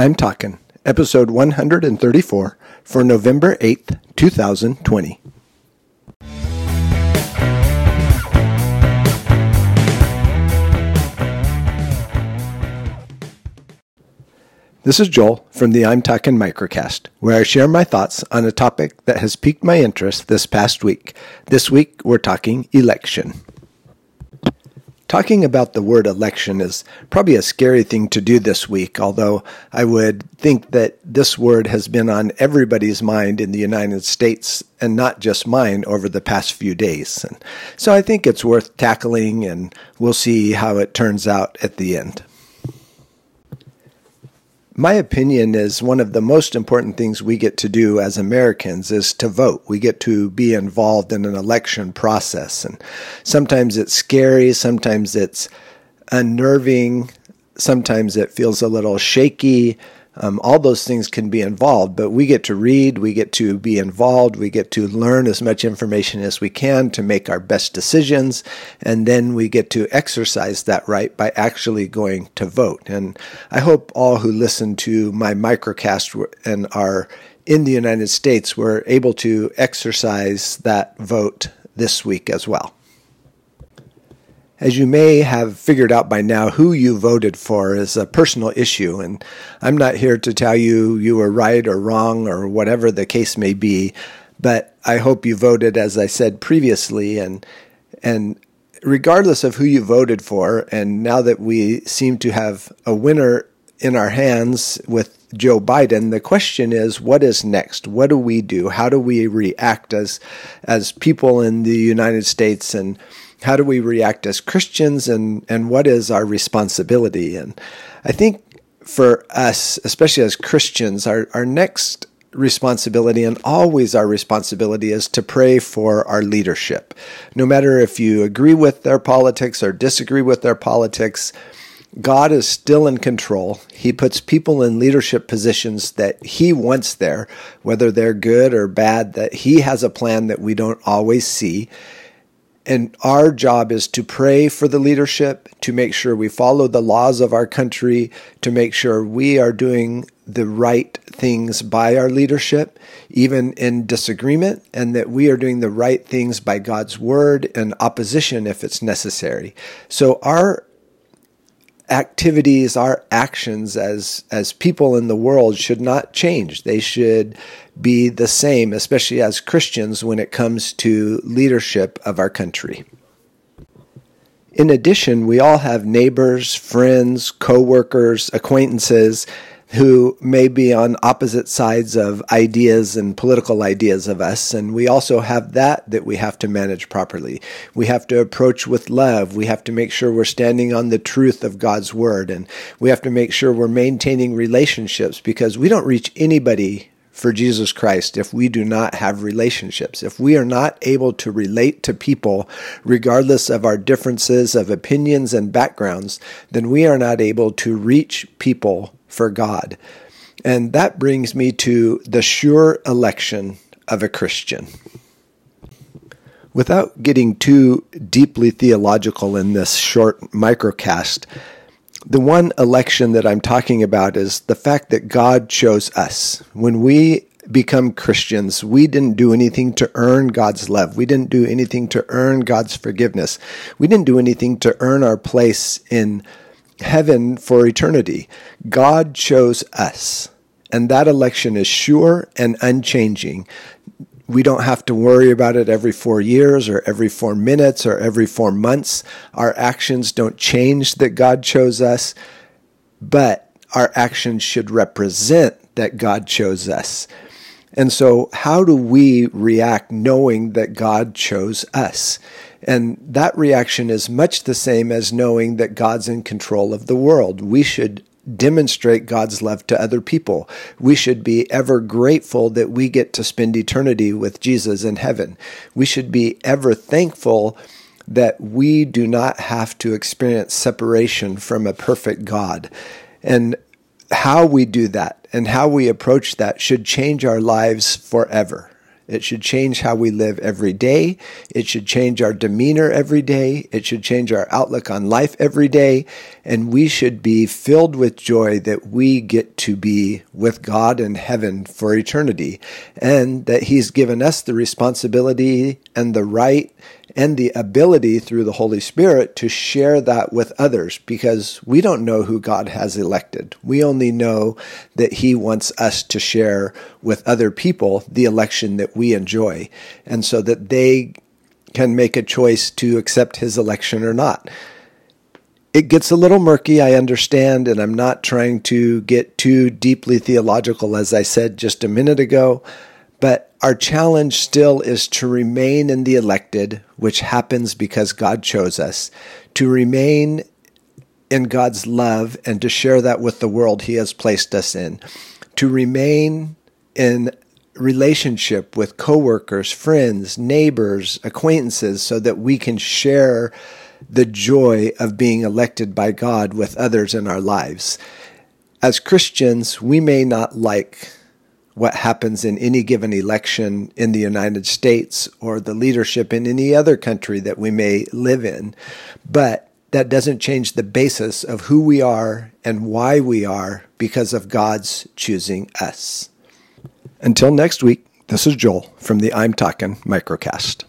I'm Talking, episode 134 for November 8th, 2020. This is Joel from the I'm Talking Microcast, where I share my thoughts on a topic that has piqued my interest this past week. This week, we're talking election. Talking about the word election is probably a scary thing to do this week, although I would think that this word has been on everybody's mind in the United States and not just mine over the past few days. And so I think it's worth tackling, and we'll see how it turns out at the end. My opinion is one of the most important things we get to do as Americans is to vote. We get to be involved in an election process. And sometimes it's scary, sometimes it's unnerving, sometimes it feels a little shaky. Um, all those things can be involved, but we get to read, we get to be involved, we get to learn as much information as we can to make our best decisions, and then we get to exercise that right by actually going to vote. And I hope all who listen to my microcast and are in the United States were able to exercise that vote this week as well. As you may have figured out by now, who you voted for is a personal issue, and I'm not here to tell you you were right or wrong or whatever the case may be, but I hope you voted as I said previously, and and regardless of who you voted for, and now that we seem to have a winner in our hands with Joe Biden, the question is what is next? What do we do? How do we react as as people in the United States and how do we react as Christians and, and what is our responsibility? And I think for us, especially as Christians, our, our next responsibility and always our responsibility is to pray for our leadership. No matter if you agree with their politics or disagree with their politics, God is still in control. He puts people in leadership positions that He wants there, whether they're good or bad, that He has a plan that we don't always see. And our job is to pray for the leadership, to make sure we follow the laws of our country, to make sure we are doing the right things by our leadership, even in disagreement, and that we are doing the right things by God's word and opposition if it's necessary. So our activities, our actions as as people in the world should not change. They should be the same, especially as Christians when it comes to leadership of our country. In addition, we all have neighbors, friends, coworkers, acquaintances who may be on opposite sides of ideas and political ideas of us. And we also have that that we have to manage properly. We have to approach with love. We have to make sure we're standing on the truth of God's word. And we have to make sure we're maintaining relationships because we don't reach anybody for Jesus Christ if we do not have relationships. If we are not able to relate to people, regardless of our differences of opinions and backgrounds, then we are not able to reach people for God. And that brings me to the sure election of a Christian. Without getting too deeply theological in this short microcast, the one election that I'm talking about is the fact that God chose us. When we become Christians, we didn't do anything to earn God's love. We didn't do anything to earn God's forgiveness. We didn't do anything to earn our place in heaven for eternity. God chose us, and that election is sure and unchanging. We don't have to worry about it every four years or every four minutes or every four months. Our actions don't change that God chose us, but our actions should represent that God chose us. And so, how do we react knowing that God chose us? And that reaction is much the same as knowing that God's in control of the world. We should demonstrate God's love to other people. We should be ever grateful that we get to spend eternity with Jesus in heaven. We should be ever thankful that we do not have to experience separation from a perfect God. And how we do that and how we approach that should change our lives forever. It should change how we live every day. It should change our demeanor every day. It should change our outlook on life every day. And we should be filled with joy that we get to be with God in heaven for eternity and that He's given us the responsibility and the right and the ability through the Holy Spirit to share that with others because we don't know who God has elected. We only know that He wants us to share with other people the election that we enjoy, and so that they can make a choice to accept His election or not. It gets a little murky, I understand, and I'm not trying to get too deeply theological, as I said just a minute ago. But our challenge still is to remain in the elected, which happens because God chose us, to remain in God's love and to share that with the world He has placed us in, to remain in relationship with coworkers, friends, neighbors, acquaintances, so that we can share the joy of being elected by God with others in our lives. As Christians, we may not like what happens in any given election in the United States or the leadership in any other country that we may live in. But that doesn't change the basis of who we are and why we are because of God's choosing us. Until next week, this is Joel from the I'm Talking Microcast.